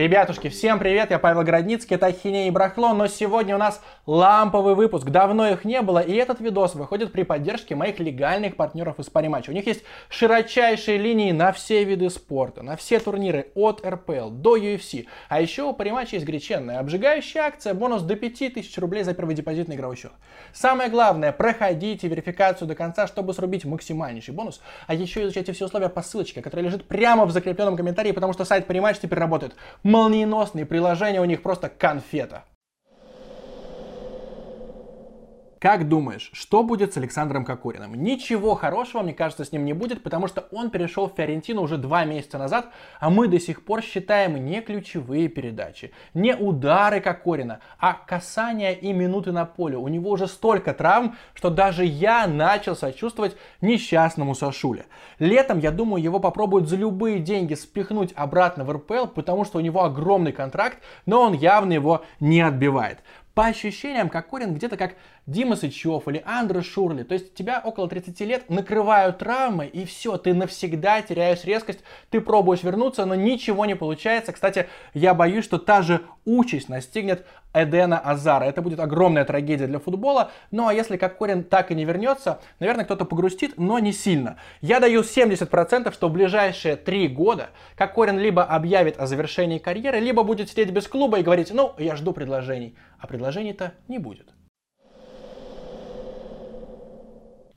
Ребятушки, всем привет, я Павел Городницкий, это Ахинея и Брахло, но сегодня у нас ламповый выпуск, давно их не было, и этот видос выходит при поддержке моих легальных партнеров из Париматча. У них есть широчайшие линии на все виды спорта, на все турниры от РПЛ до UFC, а еще у Париматча есть греченная обжигающая акция, бонус до 5000 рублей за первый депозитный игровой счет. Самое главное, проходите верификацию до конца, чтобы срубить максимальнейший бонус, а еще изучайте все условия по ссылочке, которая лежит прямо в закрепленном комментарии, потому что сайт Париматч теперь работает молниеносные приложения, у них просто конфета. Как думаешь, что будет с Александром Кокориным? Ничего хорошего, мне кажется, с ним не будет, потому что он перешел в Фиорентину уже два месяца назад, а мы до сих пор считаем не ключевые передачи, не удары Кокорина, а касания и минуты на поле. У него уже столько травм, что даже я начал сочувствовать несчастному Сашуле. Летом, я думаю, его попробуют за любые деньги спихнуть обратно в РПЛ, потому что у него огромный контракт, но он явно его не отбивает. По ощущениям, Кокорин где-то как Дима Сычев или Андре Шурли. То есть тебя около 30 лет накрывают травмы, и все, ты навсегда теряешь резкость, ты пробуешь вернуться, но ничего не получается. Кстати, я боюсь, что та же участь настигнет Эдена Азара. Это будет огромная трагедия для футбола. Ну а если Кокорин так и не вернется, наверное, кто-то погрустит, но не сильно. Я даю 70%, что в ближайшие три года Кокорин либо объявит о завершении карьеры, либо будет сидеть без клуба и говорить, ну, я жду предложений. А предложений-то не будет.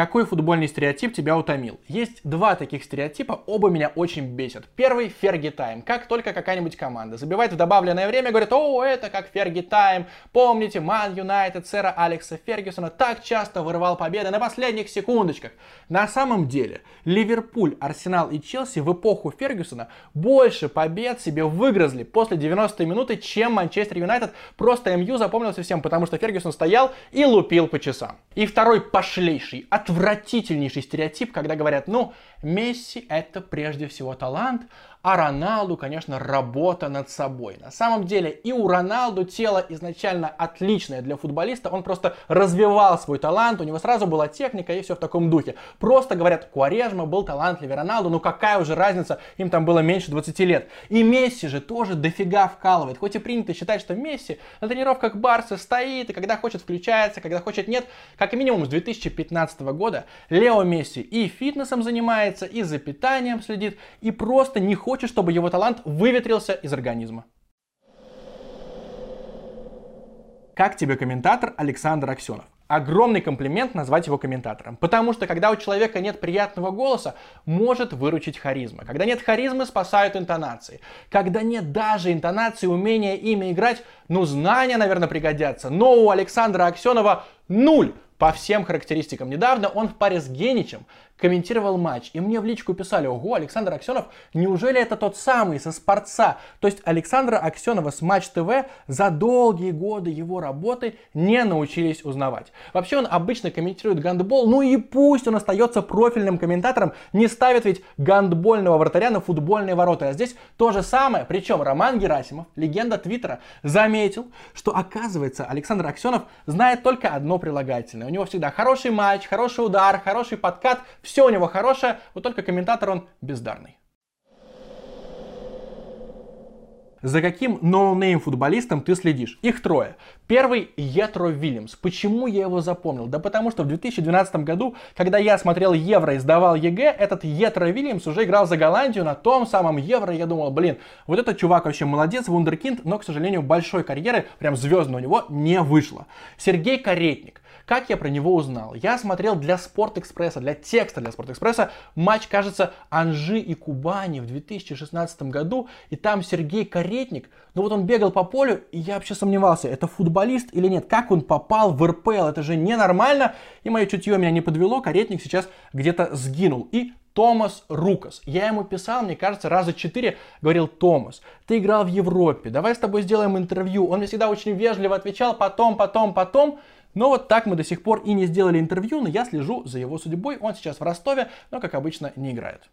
Какой футбольный стереотип тебя утомил? Есть два таких стереотипа, оба меня очень бесят. Первый — Ферги Тайм. Как только какая-нибудь команда забивает в добавленное время, говорит, о, это как Ферги Тайм. Помните, Ман Юнайтед сэра Алекса Фергюсона так часто вырывал победы на последних секундочках. На самом деле, Ливерпуль, Арсенал и Челси в эпоху Фергюсона больше побед себе выгрызли после 90 минуты, чем Манчестер Юнайтед. Просто МЮ запомнился всем, потому что Фергюсон стоял и лупил по часам. И второй пошлейший, от отвратительнейший стереотип, когда говорят, ну, Месси это прежде всего талант, а Роналду, конечно, работа над собой. На самом деле и у Роналду тело изначально отличное для футболиста, он просто развивал свой талант, у него сразу была техника и все в таком духе. Просто говорят, Куарежма был талантливее Роналду, ну какая уже разница, им там было меньше 20 лет. И Месси же тоже дофига вкалывает, хоть и принято считать, что Месси на тренировках Барса стоит, и когда хочет включается, когда хочет нет. Как минимум с 2015 года Лео Месси и фитнесом занимается, и за питанием следит, и просто не хочет хочет, чтобы его талант выветрился из организма. Как тебе комментатор Александр Аксенов? огромный комплимент назвать его комментатором. Потому что когда у человека нет приятного голоса, может выручить харизма. Когда нет харизмы, спасают интонации. Когда нет даже интонации, умения ими играть, ну знания, наверное, пригодятся. Но у Александра Аксенова нуль по всем характеристикам. Недавно он в паре с Геничем комментировал матч, и мне в личку писали, ого, Александр Аксенов, неужели это тот самый со Спорца? То есть Александра Аксенова с Матч ТВ за долгие годы его работы не научились узнавать. Вообще он обычно комментирует гандбол, ну и пусть он остается профильным комментатором, не ставит ведь гандбольного вратаря на футбольные ворота. А здесь то же самое, причем Роман Герасимов, легенда Твиттера, заметил, что оказывается Александр Аксенов знает только одно прилагательное. У него всегда хороший матч, хороший удар, хороший подкат, у него хорошее, вот только комментатор он бездарный. За каким no-name футболистом ты следишь? Их трое. Первый Джетро Виллемс. Почему я его запомнил? Да потому что в 2012 году, когда я смотрел Евро и сдавал ЕГЭ, этот Джетро Виллемс уже играл за Голландию на том самом Евро. Я думал, блин, вот этот чувак вообще молодец, вундеркинд, но, к сожалению, большой карьеры, прям звездной у него не вышло. Сергей Каретник. Как я про него узнал? Я смотрел для Спортэкспресса, для текста для Спортэкспресса матч, кажется, Анжи и Кубани в 2016 году, и там Сергей Каретник, ну вот он бегал по полю, и я вообще сомневался, это футболист или нет, как он попал в РПЛ, это же ненормально, и мое чутье меня не подвело, Каретник сейчас где-то сгинул. И Томас Рукас. Я ему писал, мне кажется, раза четыре, говорил, Томас, ты играл в Европе, давай с тобой сделаем интервью. Он мне всегда очень вежливо отвечал, потом, потом, потом. Но вот так мы до сих пор и не сделали интервью, но я слежу за его судьбой. Он сейчас в Ростове, но, как обычно, не играет.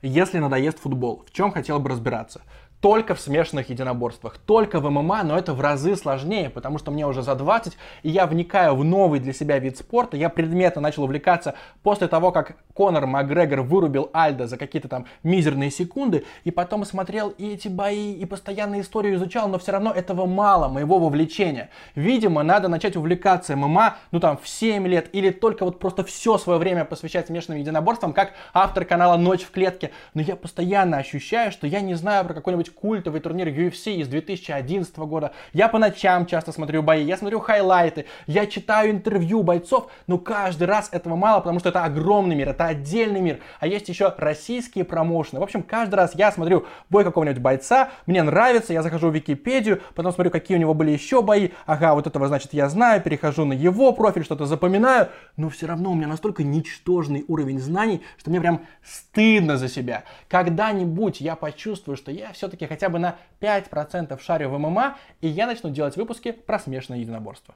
Если надоест футбол, в чем хотел бы разбираться? только в смешанных единоборствах, только в ММА, но это в разы сложнее, потому что мне уже за 20, и я вникаю в новый для себя вид спорта. Я предметно начал увлекаться после того, как Конор Макгрегор вырубил Альда за какие-то там мизерные секунды, и потом смотрел и эти бои, и постоянно историю изучал, но все равно этого мало, моего вовлечения. Видимо, надо начать увлекаться ММА, ну там, в 7 лет, или только вот просто все свое время посвящать смешанным единоборствам, как автор канала «Ночь в клетке». Но я постоянно ощущаю, что я не знаю про какой-нибудь культовый турнир UFC из 2011 года. Я по ночам часто смотрю бои, я смотрю хайлайты, я читаю интервью бойцов, но каждый раз этого мало, потому что это огромный мир, это отдельный мир. А есть еще российские промоушены. В общем, каждый раз я смотрю бой какого-нибудь бойца, мне нравится, я захожу в Википедию, потом смотрю, какие у него были еще бои, ага, вот этого, значит, я знаю, перехожу на его профиль, что-то запоминаю, но все равно у меня настолько ничтожный уровень знаний, что мне прям стыдно за себя. Когда-нибудь я почувствую, что я все-таки хотя бы на 5% шарю в ММА, и я начну делать выпуски про смешанное единоборство.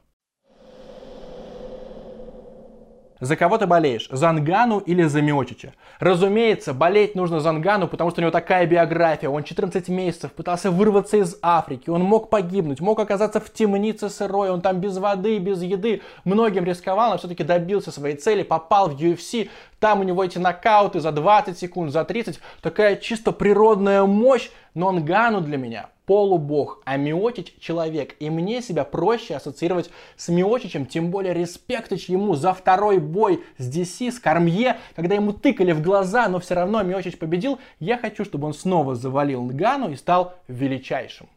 За кого ты болеешь? За Ангану или за Миочича? Разумеется, болеть нужно за Ангану, потому что у него такая биография. Он 14 месяцев пытался вырваться из Африки, он мог погибнуть, мог оказаться в темнице сырой, он там без воды, без еды. Многим рисковал, но все-таки добился своей цели, попал в UFC. Там у него эти нокауты за 20 секунд, за 30. Такая чисто природная мощь. Но Ангану для меня полубог, а Миотич человек. И мне себя проще ассоциировать с Миотичем, тем более респектыч ему за второй бой с DC, с Кармье, когда ему тыкали в глаза, но все равно Миотич победил. Я хочу, чтобы он снова завалил Нгану и стал величайшим.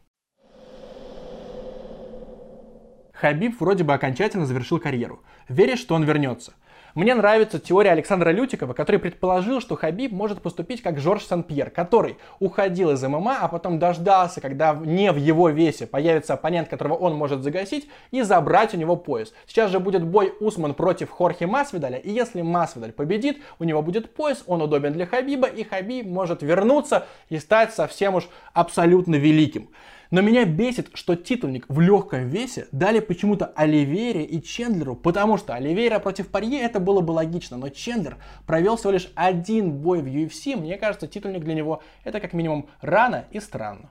Хабиб вроде бы окончательно завершил карьеру. Веришь, что он вернется? Мне нравится теория Александра Лютикова, который предположил, что Хабиб может поступить как Жорж Сан-Пьер, который уходил из ММА, а потом дождался, когда не в его весе появится оппонент, которого он может загасить, и забрать у него пояс. Сейчас же будет бой Усман против Хорхе Масвидаля, и если Масвидаль победит, у него будет пояс, он удобен для Хабиба, и Хабиб может вернуться и стать совсем уж абсолютно великим. Но меня бесит, что титульник в легком весе дали почему-то Оливере и Чендлеру, потому что Оливейра против Парье это было бы логично, но Чендлер провел всего лишь один бой в UFC, мне кажется, титульник для него это как минимум рано и странно.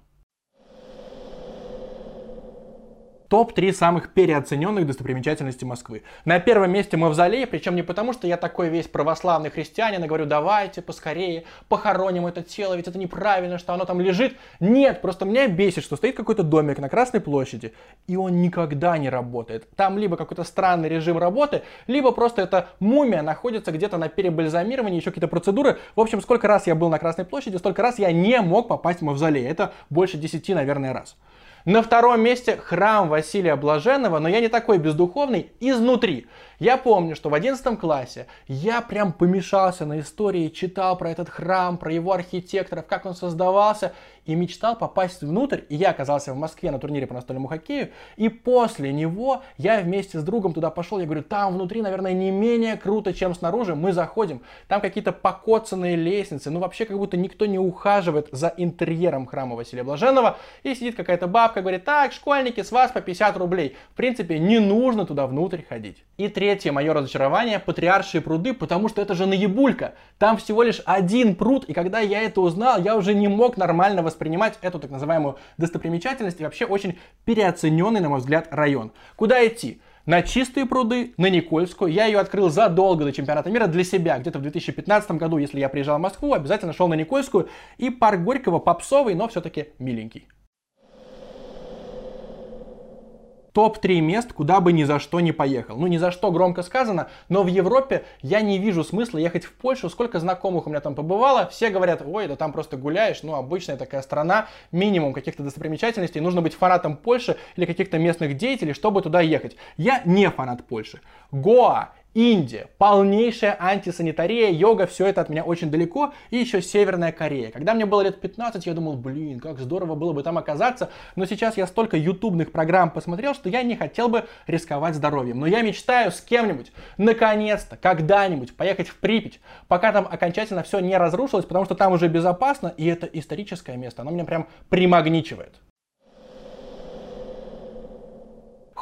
Топ-3 самых переоцененных достопримечательностей Москвы. На первом месте Мавзолей, причем не потому, что я такой весь православный христианин и говорю, давайте поскорее похороним это тело, ведь это неправильно, что оно там лежит. Нет, просто меня бесит, что стоит какой-то домик на Красной площади, и он никогда не работает. Там либо какой-то странный режим работы, либо просто эта мумия находится где-то на перебальзамировании, еще какие-то процедуры. В общем, сколько раз я был на Красной площади, столько раз я не мог попасть в Мавзолей. Это больше 10, наверное, раз. На втором месте храм Василия Блаженного, но я не такой бездуховный, изнутри. Я помню, что в 11 классе я прям помешался на истории, читал про этот храм, про его архитекторов, как он создавался, и мечтал попасть внутрь. И я оказался в Москве на турнире по настольному хоккею, и после него я вместе с другом туда пошел, я говорю, там внутри, наверное, не менее круто, чем снаружи. Мы заходим, там какие-то покоцанные лестницы, ну вообще как будто никто не ухаживает за интерьером храма Василия Блаженного, и сидит какая-то бабка, говорит, так, школьники, с вас по 50 рублей. В принципе, не нужно туда внутрь ходить. И третье мое разочарование – патриаршие пруды, потому что это же наебулька. Там всего лишь один пруд, и когда я это узнал, я уже не мог нормально воспринимать эту так называемую достопримечательность и вообще очень переоцененный, на мой взгляд, район. Куда идти? на чистые пруды, на Никольскую. Я ее открыл задолго до чемпионата мира для себя. Где-то в 2015 году, если я приезжал в Москву, обязательно шел на Никольскую. И парк Горького попсовый, но все-таки миленький. Топ-3 мест, куда бы ни за что не поехал. Ну, ни за что громко сказано, но в Европе я не вижу смысла ехать в Польшу. Сколько знакомых у меня там побывало, все говорят, ой, да там просто гуляешь, ну, обычная такая страна, минимум каких-то достопримечательностей, нужно быть фанатом Польши или каких-то местных деятелей, чтобы туда ехать. Я не фанат Польши. Гоа Индия, полнейшая антисанитария, йога, все это от меня очень далеко, и еще Северная Корея. Когда мне было лет 15, я думал, блин, как здорово было бы там оказаться, но сейчас я столько ютубных программ посмотрел, что я не хотел бы рисковать здоровьем. Но я мечтаю с кем-нибудь, наконец-то, когда-нибудь поехать в Припять, пока там окончательно все не разрушилось, потому что там уже безопасно, и это историческое место, оно меня прям примагничивает.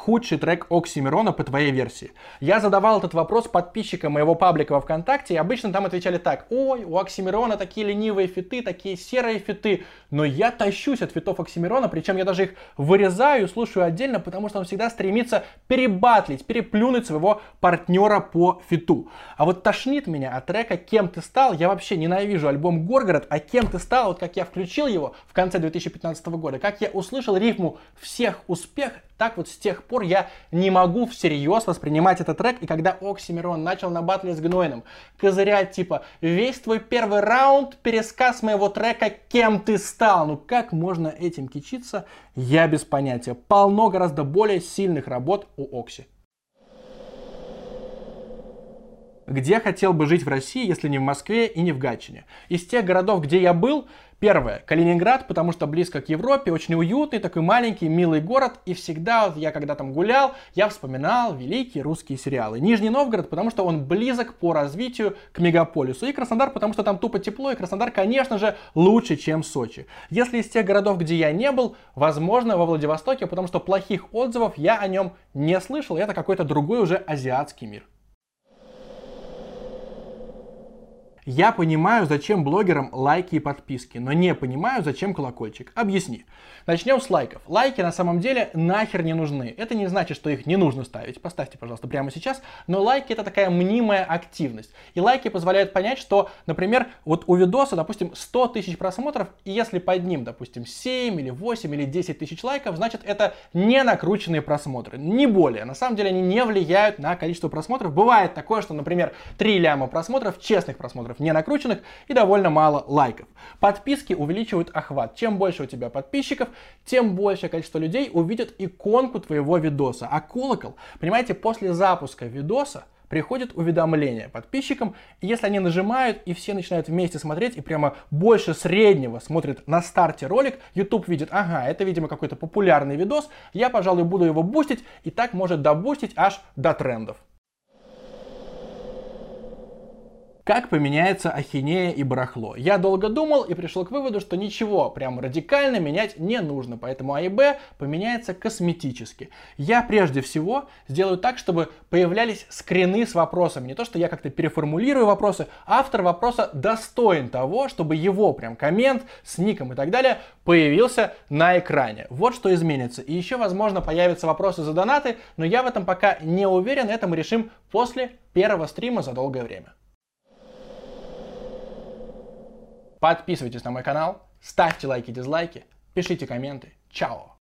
Худший трек Оксимирона по твоей версии? Я задавал этот вопрос подписчикам моего паблика во ВКонтакте, и обычно там отвечали так. Ой, у Оксимирона такие ленивые фиты, такие серые фиты. Но я тащусь от фитов Оксимирона, причем я даже их вырезаю и слушаю отдельно, потому что он всегда стремится перебатлить, переплюнуть своего партнера по фиту. А вот тошнит меня от трека «Кем ты стал?» Я вообще ненавижу альбом «Горгород», а «Кем ты стал?» Вот как я включил его в конце 2015 года, как я услышал рифму «Всех успех», так вот с тех пор я не могу всерьез воспринимать этот трек. И когда Оксимирон начал на батле с Гнойным козырять типа «Весь твой первый раунд, пересказ моего трека «Кем ты стал?» Ну как можно этим кичиться? Я без понятия. Полно гораздо более сильных работ у Окси. Где хотел бы жить в России, если не в Москве и не в Гатчине? Из тех городов, где я был, Первое. Калининград, потому что близко к Европе, очень уютный, такой маленький, милый город. И всегда, вот я когда там гулял, я вспоминал великие русские сериалы. Нижний Новгород, потому что он близок по развитию к мегаполису. И Краснодар, потому что там тупо тепло. И Краснодар, конечно же, лучше, чем Сочи. Если из тех городов, где я не был, возможно, во Владивостоке, потому что плохих отзывов я о нем не слышал. Это какой-то другой уже азиатский мир. Я понимаю, зачем блогерам лайки и подписки, но не понимаю, зачем колокольчик. Объясни. Начнем с лайков. Лайки на самом деле нахер не нужны. Это не значит, что их не нужно ставить. Поставьте, пожалуйста, прямо сейчас. Но лайки это такая мнимая активность. И лайки позволяют понять, что, например, вот у видоса, допустим, 100 тысяч просмотров, и если под ним, допустим, 7 или 8 или 10 тысяч лайков, значит это не накрученные просмотры. Не более. На самом деле они не влияют на количество просмотров. Бывает такое, что, например, 3 ляма просмотров, честных просмотров, просмотров не накрученных и довольно мало лайков. Подписки увеличивают охват. Чем больше у тебя подписчиков, тем большее количество людей увидят иконку твоего видоса. А колокол, понимаете, после запуска видоса приходит уведомление подписчикам, и если они нажимают, и все начинают вместе смотреть, и прямо больше среднего смотрят на старте ролик, YouTube видит, ага, это, видимо, какой-то популярный видос, я, пожалуй, буду его бустить, и так может добустить аж до трендов. Как поменяется ахинея и барахло? Я долго думал и пришел к выводу, что ничего прям радикально менять не нужно, поэтому А и Б поменяется косметически. Я прежде всего сделаю так, чтобы появлялись скрины с вопросами. Не то, что я как-то переформулирую вопросы, автор вопроса достоин того, чтобы его прям коммент с ником и так далее появился на экране. Вот что изменится. И еще, возможно, появятся вопросы за донаты, но я в этом пока не уверен, это мы решим после первого стрима за долгое время. Подписывайтесь на мой канал, ставьте лайки, дизлайки, пишите комменты. Чао!